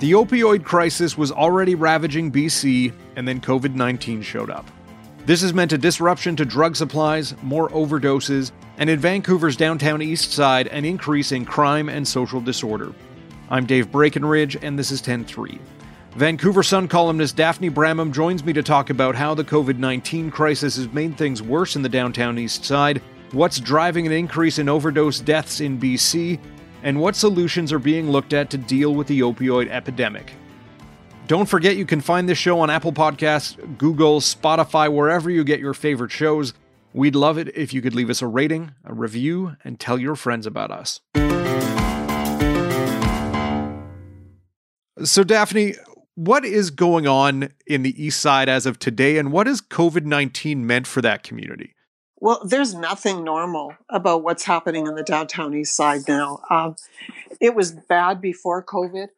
The opioid crisis was already ravaging BC, and then COVID 19 showed up. This has meant a disruption to drug supplies, more overdoses, and in Vancouver's downtown east side, an increase in crime and social disorder. I'm Dave Breakenridge, and this is 10 3. Vancouver Sun columnist Daphne Bramham joins me to talk about how the COVID 19 crisis has made things worse in the downtown east side, what's driving an increase in overdose deaths in BC, and what solutions are being looked at to deal with the opioid epidemic. Don't forget you can find this show on Apple Podcasts, Google, Spotify, wherever you get your favorite shows. We'd love it if you could leave us a rating, a review, and tell your friends about us. So, Daphne, what is going on in the East Side as of today, and what has COVID 19 meant for that community? Well, there's nothing normal about what's happening in the downtown east side now. Um, it was bad before COVID.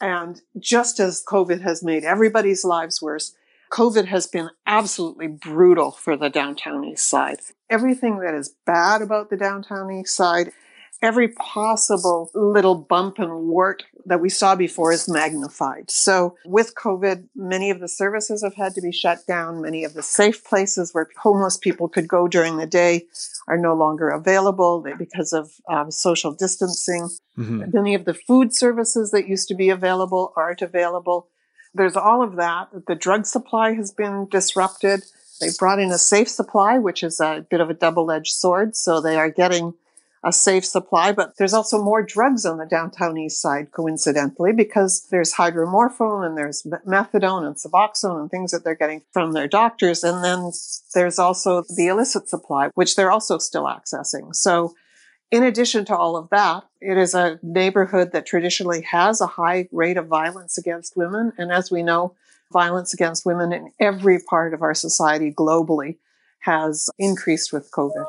And just as COVID has made everybody's lives worse, COVID has been absolutely brutal for the downtown east side. Everything that is bad about the downtown east side every possible little bump and wart that we saw before is magnified. So with COVID, many of the services have had to be shut down. Many of the safe places where homeless people could go during the day are no longer available because of um, social distancing. Mm-hmm. Many of the food services that used to be available aren't available. There's all of that. The drug supply has been disrupted. They brought in a safe supply, which is a bit of a double edged sword. So they are getting a safe supply, but there's also more drugs on the downtown east side, coincidentally, because there's hydromorphone and there's methadone and Suboxone and things that they're getting from their doctors. And then there's also the illicit supply, which they're also still accessing. So in addition to all of that, it is a neighborhood that traditionally has a high rate of violence against women. And as we know, violence against women in every part of our society globally has increased with COVID.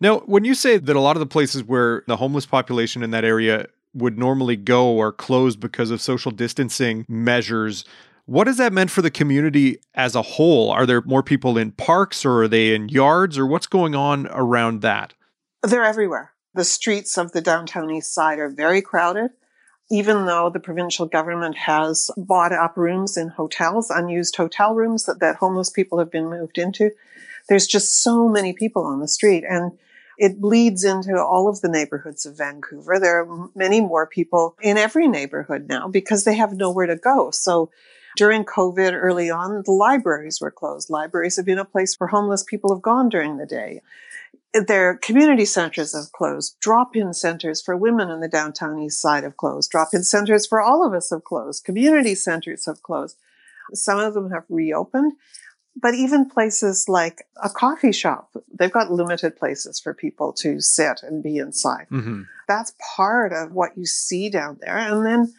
Now, when you say that a lot of the places where the homeless population in that area would normally go are closed because of social distancing measures, what has that meant for the community as a whole? Are there more people in parks or are they in yards or what's going on around that? They're everywhere. The streets of the downtown east side are very crowded. Even though the provincial government has bought up rooms in hotels, unused hotel rooms that, that homeless people have been moved into, there's just so many people on the street. And it bleeds into all of the neighborhoods of Vancouver. There are many more people in every neighborhood now because they have nowhere to go. So during COVID early on, the libraries were closed. Libraries have been a place where homeless people have gone during the day. Their community centers have closed. Drop-in centers for women in the downtown east side have closed. Drop-in centers for all of us have closed. Community centers have closed. Some of them have reopened but even places like a coffee shop, they've got limited places for people to sit and be inside. Mm-hmm. That's part of what you see down there. And then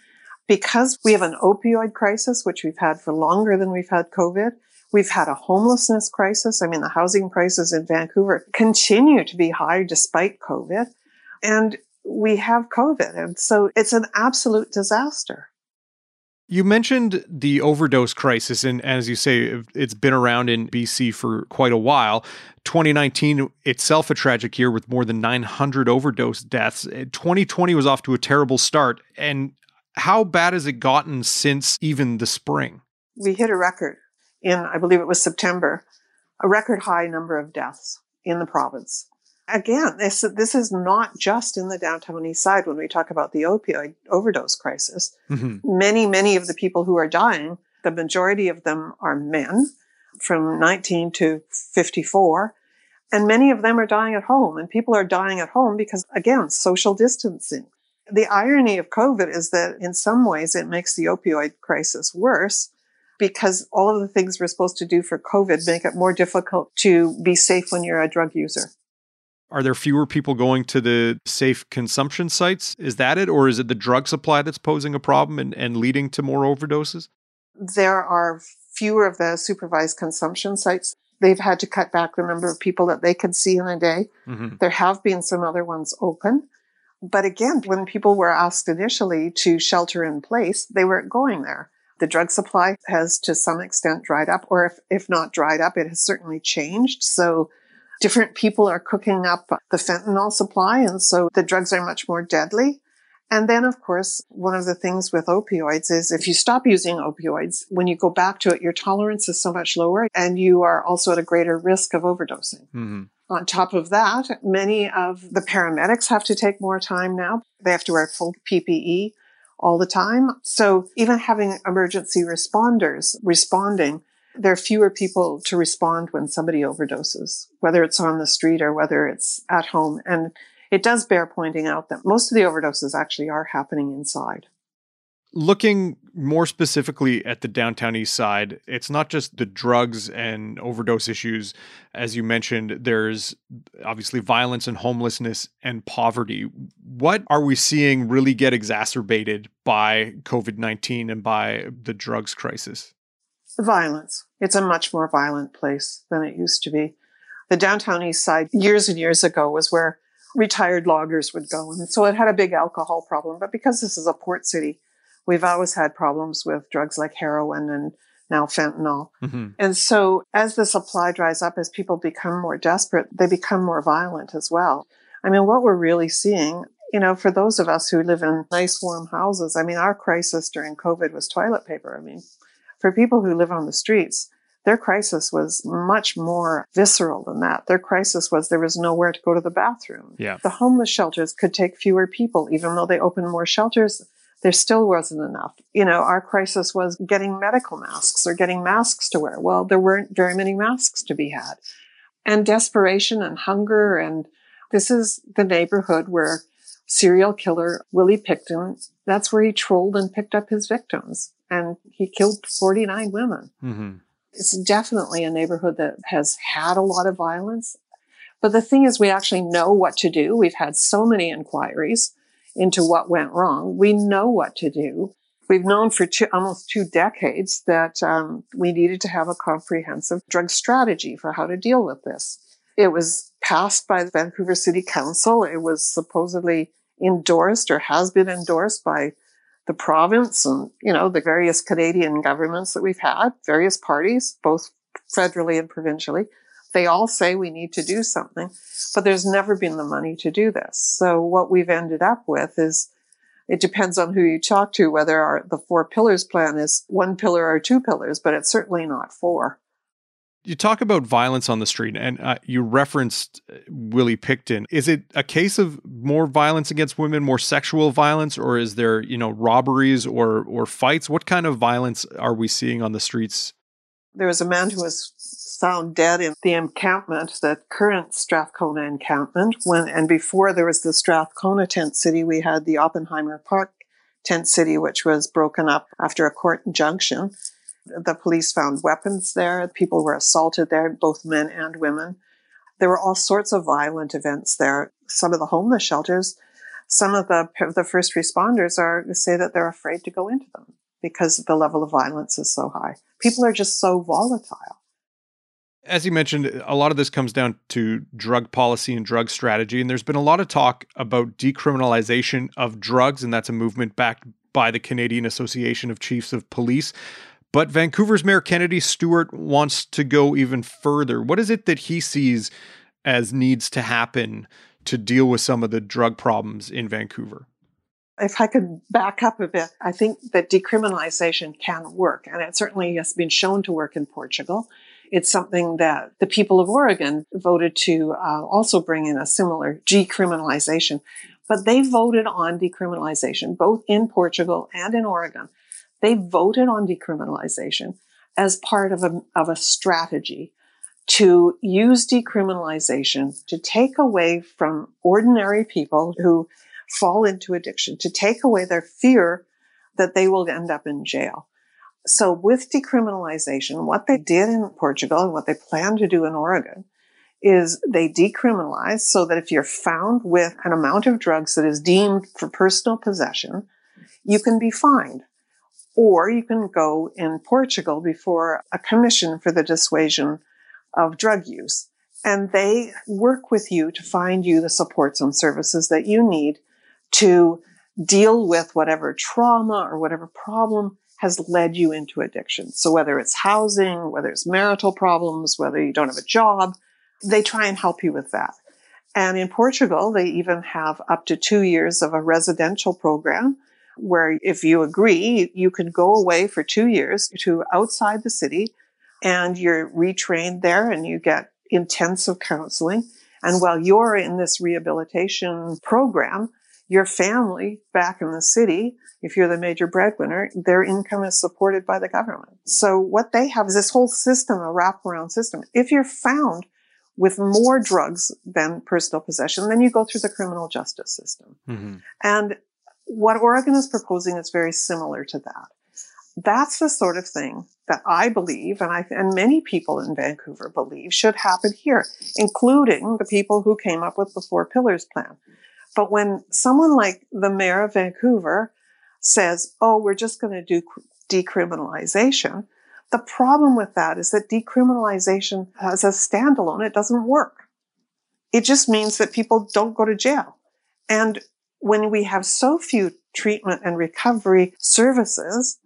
because we have an opioid crisis, which we've had for longer than we've had COVID, we've had a homelessness crisis. I mean, the housing prices in Vancouver continue to be high despite COVID. And we have COVID. And so it's an absolute disaster. You mentioned the overdose crisis, and as you say, it's been around in BC for quite a while. 2019 itself a tragic year with more than 900 overdose deaths. Eh, 2020 was off to a terrible start. And how bad has it gotten since even the spring? We hit a record in, I believe it was September, a record high number of deaths in the province again, this, this is not just in the downtown east side when we talk about the opioid overdose crisis. Mm-hmm. Many, many of the people who are dying, the majority of them are men from 19 to 54. And many of them are dying at home. And people are dying at home because, again, social distancing. The irony of COVID is that in some ways it makes the opioid crisis worse because all of the things we're supposed to do for COVID make it more difficult to be safe when you're a drug user. Are there fewer people going to the safe consumption sites? Is that it? Or is it the drug supply that's posing a problem and, and leading to more overdoses? There are fewer of the supervised consumption sites. They've had to cut back the number of people that they could see in a day. Mm-hmm. There have been some other ones open. But again, when people were asked initially to shelter in place, they weren't going there. The drug supply has to some extent dried up, or if, if not dried up, it has certainly changed. So different people are cooking up the fentanyl supply. And so the drugs are much more deadly. And then, of course, one of the things with opioids is if you stop using opioids, when you go back to it, your tolerance is so much lower and you are also at a greater risk of overdosing. Mm-hmm. On top of that, many of the paramedics have to take more time now. They have to wear full PPE all the time. So even having emergency responders responding, there are fewer people to respond when somebody overdoses, whether it's on the street or whether it's at home. And it does bear pointing out that most of the overdoses actually are happening inside. Looking more specifically at the downtown east side, it's not just the drugs and overdose issues. As you mentioned, there's obviously violence and homelessness and poverty. What are we seeing really get exacerbated by COVID 19 and by the drugs crisis? The violence. It's a much more violent place than it used to be. The downtown east side, years and years ago, was where retired loggers would go. And so it had a big alcohol problem. But because this is a port city, we've always had problems with drugs like heroin and now fentanyl. Mm-hmm. And so as the supply dries up, as people become more desperate, they become more violent as well. I mean, what we're really seeing, you know, for those of us who live in nice warm houses, I mean, our crisis during COVID was toilet paper. I mean, for people who live on the streets, their crisis was much more visceral than that. Their crisis was there was nowhere to go to the bathroom. Yeah. The homeless shelters could take fewer people, even though they opened more shelters. There still wasn't enough. You know, our crisis was getting medical masks or getting masks to wear. Well, there weren't very many masks to be had. And desperation and hunger. And this is the neighborhood where serial killer Willie Pickton, that's where he trolled and picked up his victims. And he killed 49 women. Mm-hmm. It's definitely a neighborhood that has had a lot of violence. But the thing is, we actually know what to do. We've had so many inquiries into what went wrong. We know what to do. We've known for two, almost two decades that um, we needed to have a comprehensive drug strategy for how to deal with this. It was passed by the Vancouver City Council. It was supposedly endorsed or has been endorsed by the province and, you know, the various Canadian governments that we've had, various parties, both federally and provincially, they all say we need to do something, but there's never been the money to do this. So what we've ended up with is it depends on who you talk to, whether our, the four pillars plan is one pillar or two pillars, but it's certainly not four you talk about violence on the street and uh, you referenced uh, Willie Pickton. Is it a case of more violence against women, more sexual violence, or is there, you know, robberies or or fights? What kind of violence are we seeing on the streets? There was a man who was found dead in the encampment, the current Strathcona encampment, when and before there was the Strathcona tent city, we had the Oppenheimer Park tent city, which was broken up after a court injunction. The police found weapons there. People were assaulted there, both men and women. There were all sorts of violent events there. Some of the homeless shelters, some of the, the first responders are say that they're afraid to go into them because the level of violence is so high. People are just so volatile. As you mentioned, a lot of this comes down to drug policy and drug strategy. And there's been a lot of talk about decriminalization of drugs, and that's a movement backed by the Canadian Association of Chiefs of Police. But Vancouver's Mayor Kennedy Stewart wants to go even further. What is it that he sees as needs to happen to deal with some of the drug problems in Vancouver? If I could back up a bit, I think that decriminalization can work, and it certainly has been shown to work in Portugal. It's something that the people of Oregon voted to uh, also bring in a similar decriminalization, but they voted on decriminalization both in Portugal and in Oregon they voted on decriminalization as part of a, of a strategy to use decriminalization to take away from ordinary people who fall into addiction, to take away their fear that they will end up in jail. So with decriminalization, what they did in Portugal and what they plan to do in Oregon is they decriminalize so that if you're found with an amount of drugs that is deemed for personal possession, you can be fined or you can go in Portugal before a commission for the dissuasion of drug use. And they work with you to find you the supports and services that you need to deal with whatever trauma or whatever problem has led you into addiction. So whether it's housing, whether it's marital problems, whether you don't have a job, they try and help you with that. And in Portugal, they even have up to two years of a residential program where if you agree, you can go away for two years to outside the city and you're retrained there and you get intensive counseling. And while you're in this rehabilitation program, your family back in the city, if you're the major breadwinner, their income is supported by the government. So what they have is this whole system, a wraparound system. If you're found with more drugs than personal possession, then you go through the criminal justice system. Mm-hmm. And what Oregon is proposing is very similar to that. That's the sort of thing that I believe, and I and many people in Vancouver believe, should happen here, including the people who came up with the Four Pillars plan. But when someone like the mayor of Vancouver says, "Oh, we're just going to do decriminalization," the problem with that is that decriminalization as a standalone, it doesn't work. It just means that people don't go to jail. And when we have so few treatment and recovery services,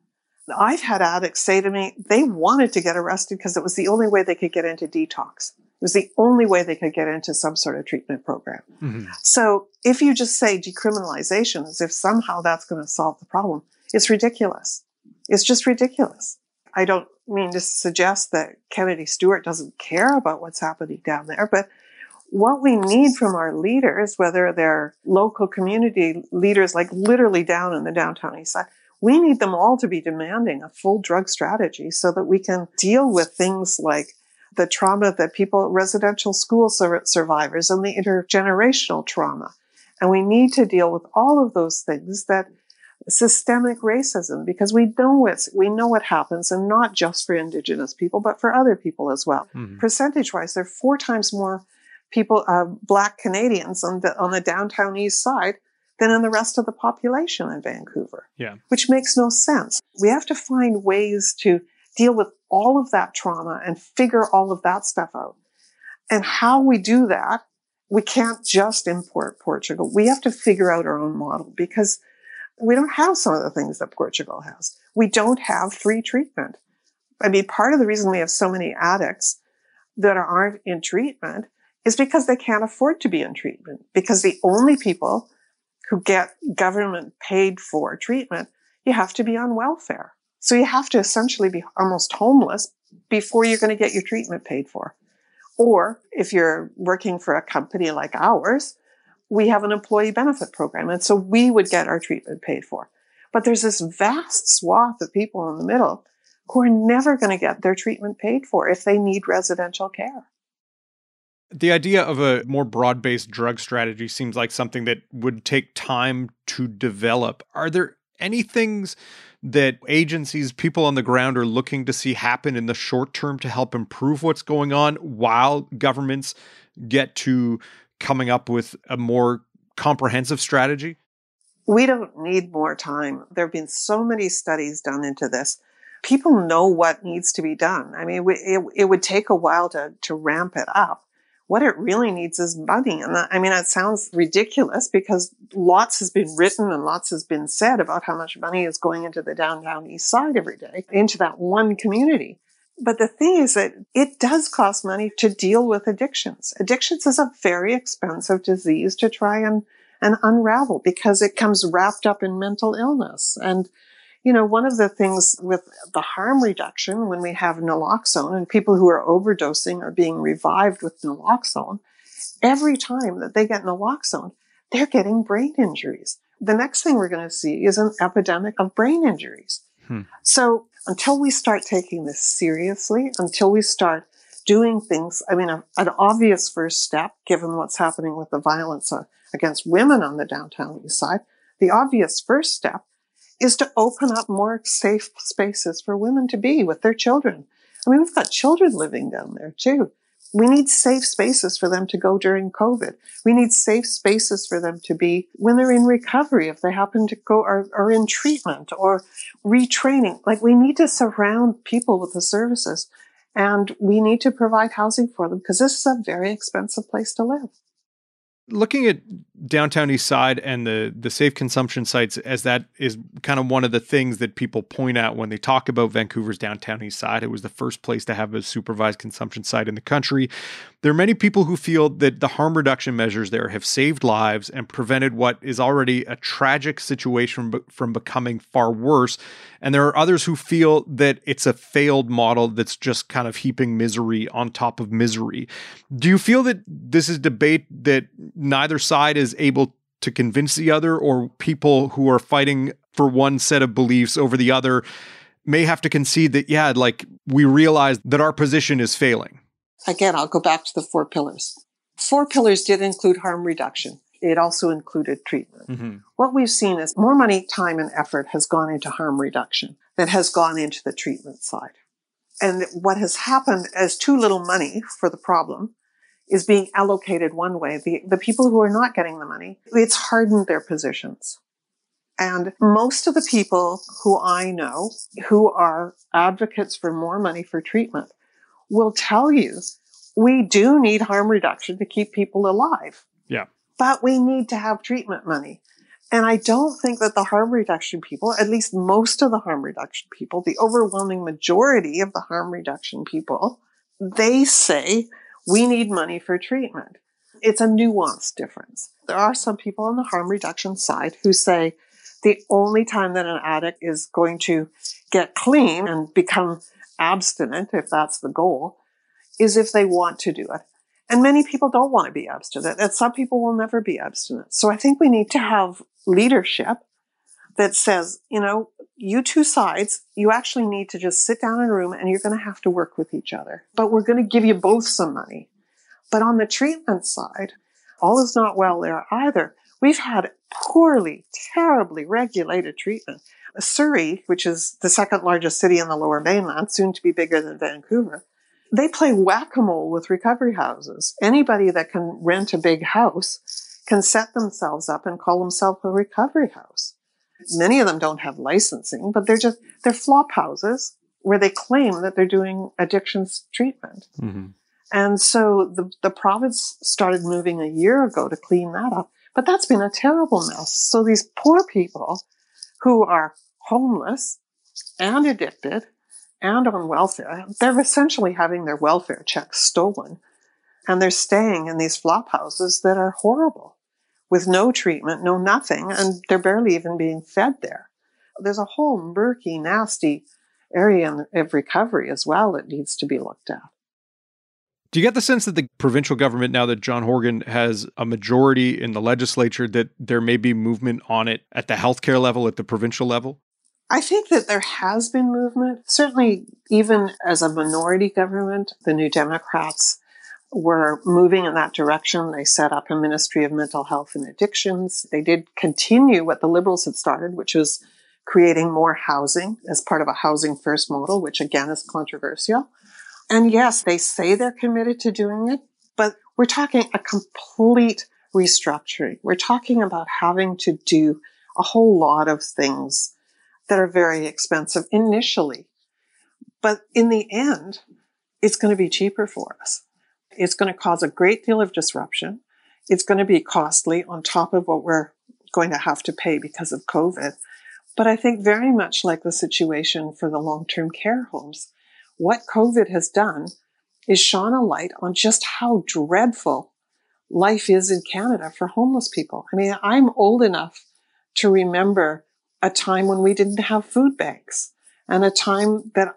I've had addicts say to me they wanted to get arrested because it was the only way they could get into detox. It was the only way they could get into some sort of treatment program. Mm-hmm. So if you just say decriminalization as if somehow that's going to solve the problem, it's ridiculous. It's just ridiculous. I don't mean to suggest that Kennedy Stewart doesn't care about what's happening down there, but what we need from our leaders, whether they're local community leaders, like literally down in the downtown east side, we need them all to be demanding a full drug strategy so that we can deal with things like the trauma that people, residential school sur- survivors, and the intergenerational trauma. And we need to deal with all of those things that systemic racism because we know it's we know what happens and not just for indigenous people but for other people as well mm-hmm. percentage wise they're four times more people, uh, black Canadians on the, on the downtown east side than in the rest of the population in Vancouver. Yeah. Which makes no sense. We have to find ways to deal with all of that trauma and figure all of that stuff out. And how we do that, we can't just import Portugal. We have to figure out our own model because we don't have some of the things that Portugal has. We don't have free treatment. I mean, part of the reason we have so many addicts that aren't in treatment is because they can't afford to be in treatment. Because the only people who get government paid for treatment, you have to be on welfare. So you have to essentially be almost homeless before you're going to get your treatment paid for. Or if you're working for a company like ours, we have an employee benefit program. And so we would get our treatment paid for. But there's this vast swath of people in the middle who are never going to get their treatment paid for if they need residential care. The idea of a more broad based drug strategy seems like something that would take time to develop. Are there any things that agencies, people on the ground are looking to see happen in the short term to help improve what's going on while governments get to coming up with a more comprehensive strategy? We don't need more time. There have been so many studies done into this. People know what needs to be done. I mean, it, it would take a while to, to ramp it up what it really needs is money. And that, I mean, it sounds ridiculous because lots has been written and lots has been said about how much money is going into the downtown east side every day, into that one community. But the thing is that it does cost money to deal with addictions. Addictions is a very expensive disease to try and, and unravel because it comes wrapped up in mental illness. And you know, one of the things with the harm reduction when we have naloxone and people who are overdosing are being revived with naloxone, every time that they get naloxone, they're getting brain injuries. The next thing we're going to see is an epidemic of brain injuries. Hmm. So until we start taking this seriously, until we start doing things, I mean, a, an obvious first step, given what's happening with the violence uh, against women on the downtown east side, the obvious first step is to open up more safe spaces for women to be with their children. I mean, we've got children living down there too. We need safe spaces for them to go during COVID. We need safe spaces for them to be when they're in recovery, if they happen to go or, or in treatment or retraining. Like we need to surround people with the services and we need to provide housing for them because this is a very expensive place to live looking at downtown east side and the the safe consumption sites as that is kind of one of the things that people point out when they talk about Vancouver's downtown east side. It was the first place to have a supervised consumption site in the country. There are many people who feel that the harm reduction measures there have saved lives and prevented what is already a tragic situation from becoming far worse. And there are others who feel that it's a failed model that's just kind of heaping misery on top of misery. Do you feel that this is debate that neither side is able to convince the other, or people who are fighting for one set of beliefs over the other may have to concede that, yeah, like we realize that our position is failing. Again, I'll go back to the four pillars. Four pillars did include harm reduction. It also included treatment. Mm-hmm. What we've seen is more money, time, and effort has gone into harm reduction than has gone into the treatment side. And what has happened is too little money for the problem is being allocated one way. The, the people who are not getting the money, it's hardened their positions. And most of the people who I know who are advocates for more money for treatment will tell you we do need harm reduction to keep people alive. Yeah. But we need to have treatment money. And I don't think that the harm reduction people, at least most of the harm reduction people, the overwhelming majority of the harm reduction people, they say we need money for treatment. It's a nuanced difference. There are some people on the harm reduction side who say the only time that an addict is going to get clean and become abstinent, if that's the goal, is if they want to do it. And many people don't want to be abstinent, and some people will never be abstinent. So I think we need to have leadership that says, you know, you two sides, you actually need to just sit down in a room and you're going to have to work with each other. But we're going to give you both some money. But on the treatment side, all is not well there either. We've had poorly, terribly regulated treatment. Surrey, which is the second largest city in the lower mainland, soon to be bigger than Vancouver, they play whack-a-mole with recovery houses. Anybody that can rent a big house can set themselves up and call themselves a recovery house. Many of them don't have licensing, but they're just, they're flop houses where they claim that they're doing addictions treatment. Mm-hmm. And so the, the province started moving a year ago to clean that up. But that's been a terrible mess. So these poor people who are homeless and addicted and on welfare, they're essentially having their welfare checks stolen. And they're staying in these flop houses that are horrible with no treatment, no nothing, and they're barely even being fed there. There's a whole murky, nasty area of recovery as well that needs to be looked at. Do you get the sense that the provincial government, now that John Horgan has a majority in the legislature, that there may be movement on it at the healthcare level, at the provincial level? I think that there has been movement. Certainly, even as a minority government, the New Democrats were moving in that direction. They set up a Ministry of Mental Health and Addictions. They did continue what the Liberals had started, which was creating more housing as part of a housing first model, which again is controversial. And yes, they say they're committed to doing it, but we're talking a complete restructuring. We're talking about having to do a whole lot of things that are very expensive initially. But in the end, it's going to be cheaper for us. It's going to cause a great deal of disruption. It's going to be costly on top of what we're going to have to pay because of COVID. But I think very much like the situation for the long term care homes, what COVID has done is shone a light on just how dreadful life is in Canada for homeless people. I mean, I'm old enough to remember a time when we didn't have food banks and a time that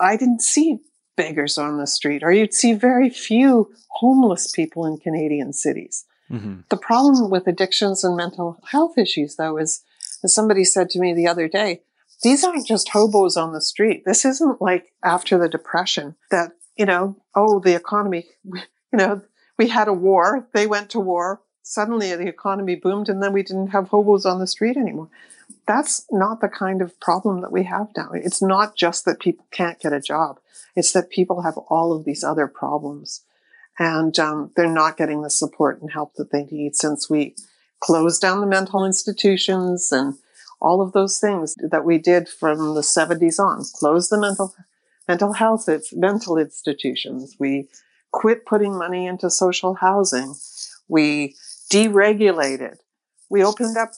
I didn't see beggars on the street, or you'd see very few homeless people in Canadian cities. Mm-hmm. The problem with addictions and mental health issues, though, is as somebody said to me the other day, these aren't just hobos on the street. This isn't like after the depression that, you know, oh, the economy, you know, we had a war, they went to war, suddenly the economy boomed, and then we didn't have hobos on the street anymore. That's not the kind of problem that we have now. It's not just that people can't get a job. It's that people have all of these other problems and um, they're not getting the support and help that they need since we closed down the mental institutions and all of those things that we did from the 70s on. Close the mental mental health mental institutions. We quit putting money into social housing. We deregulated. We opened up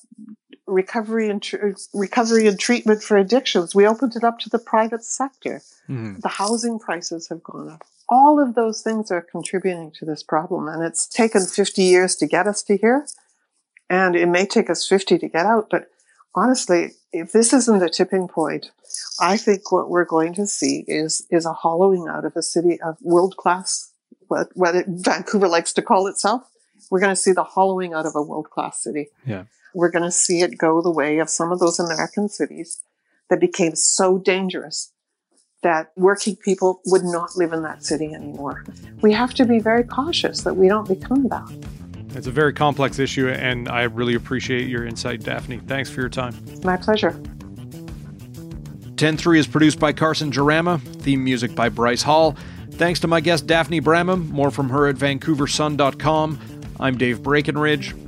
recovery and tr- recovery and treatment for addictions. We opened it up to the private sector. Mm-hmm. The housing prices have gone up. All of those things are contributing to this problem, and it's taken 50 years to get us to here, and it may take us 50 to get out. But honestly, if this isn't a tipping point, I think what we're going to see is is a hollowing out of a city of world class, what what it, Vancouver likes to call itself. We're going to see the hollowing out of a world class city. Yeah we're going to see it go the way of some of those American cities that became so dangerous that working people would not live in that city anymore. We have to be very cautious that we don't become that. It's a very complex issue, and I really appreciate your insight, Daphne. Thanks for your time. My pleasure. 10-3 is produced by Carson Jarama, theme music by Bryce Hall. Thanks to my guest Daphne Bramham. More from her at vancouversun.com. I'm Dave Breakenridge.